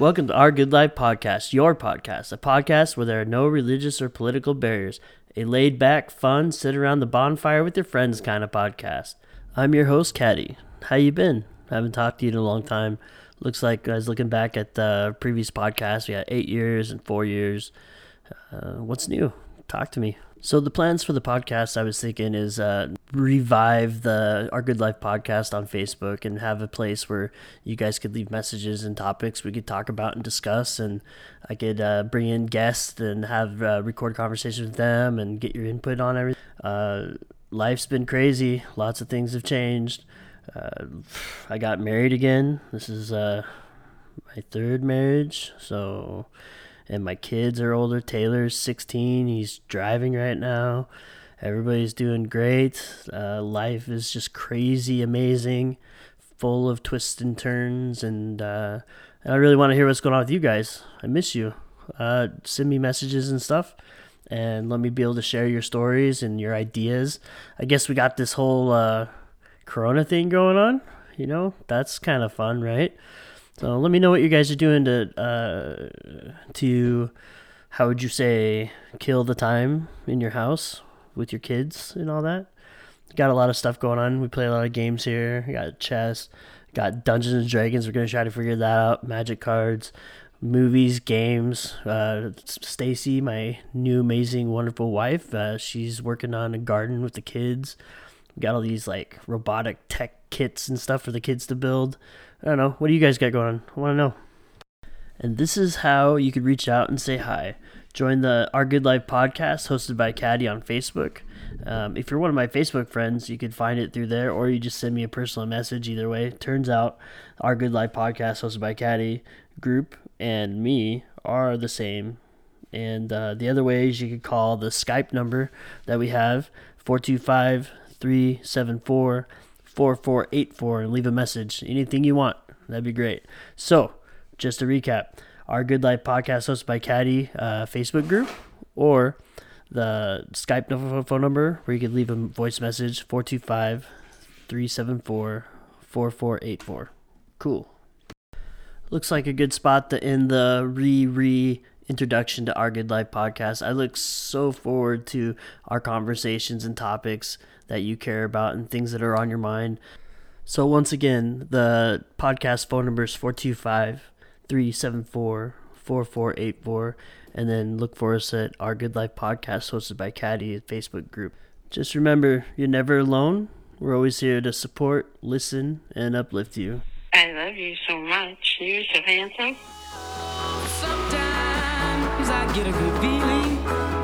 Welcome to Our Good Life Podcast, your podcast, a podcast where there are no religious or political barriers, a laid back, fun, sit around the bonfire with your friends kind of podcast. I'm your host, Caddy. How you been? I haven't talked to you in a long time. Looks like I was looking back at the previous podcast. We had eight years and four years. Uh, what's new? Talk to me. So the plans for the podcast I was thinking is uh, revive the Our Good Life podcast on Facebook and have a place where you guys could leave messages and topics we could talk about and discuss, and I could uh, bring in guests and have uh, record conversations with them and get your input on everything. Uh, life's been crazy. Lots of things have changed. Uh, I got married again. This is uh, my third marriage, so and my kids are older. Taylor's 16. He's driving right now. Everybody's doing great. Uh, life is just crazy, amazing, full of twists and turns, and uh, I really want to hear what's going on with you guys. I miss you. Uh, send me messages and stuff, and let me be able to share your stories and your ideas. I guess we got this whole uh, Corona thing going on. You know, that's kind of fun, right? So let me know what you guys are doing to uh, to how would you say kill the time in your house with your kids and all that. Got a lot of stuff going on. We play a lot of games here. We got chess, got Dungeons and Dragons. We're gonna try to figure that out. Magic cards, movies, games. Uh, Stacy, my new amazing wonderful wife, uh, she's working on a garden with the kids. Got all these like robotic tech kits and stuff for the kids to build. I don't know. What do you guys got going on? I want to know. And this is how you could reach out and say hi. Join the Our Good Life podcast hosted by Caddy on Facebook. Um, if you're one of my Facebook friends, you could find it through there, or you just send me a personal message. Either way, turns out Our Good Life podcast hosted by Caddy group and me are the same. And uh, the other ways you could call the Skype number that we have 425 374 4484 and leave a message. Anything you want. That'd be great. So, just to recap our Good Life podcast hosted by Caddy uh, Facebook group or the Skype phone number where you could leave a voice message 425 374 4484. Cool. Looks like a good spot to end the re re introduction to our Good Life podcast. I look so forward to our conversations and topics that you care about and things that are on your mind. So, once again, the podcast phone number is 425 374 4484. And then look for us at Our Good Life podcast hosted by Caddy Facebook group. Just remember, you're never alone. We're always here to support, listen, and uplift you. I love you so much. You're so handsome. Get a good feeling.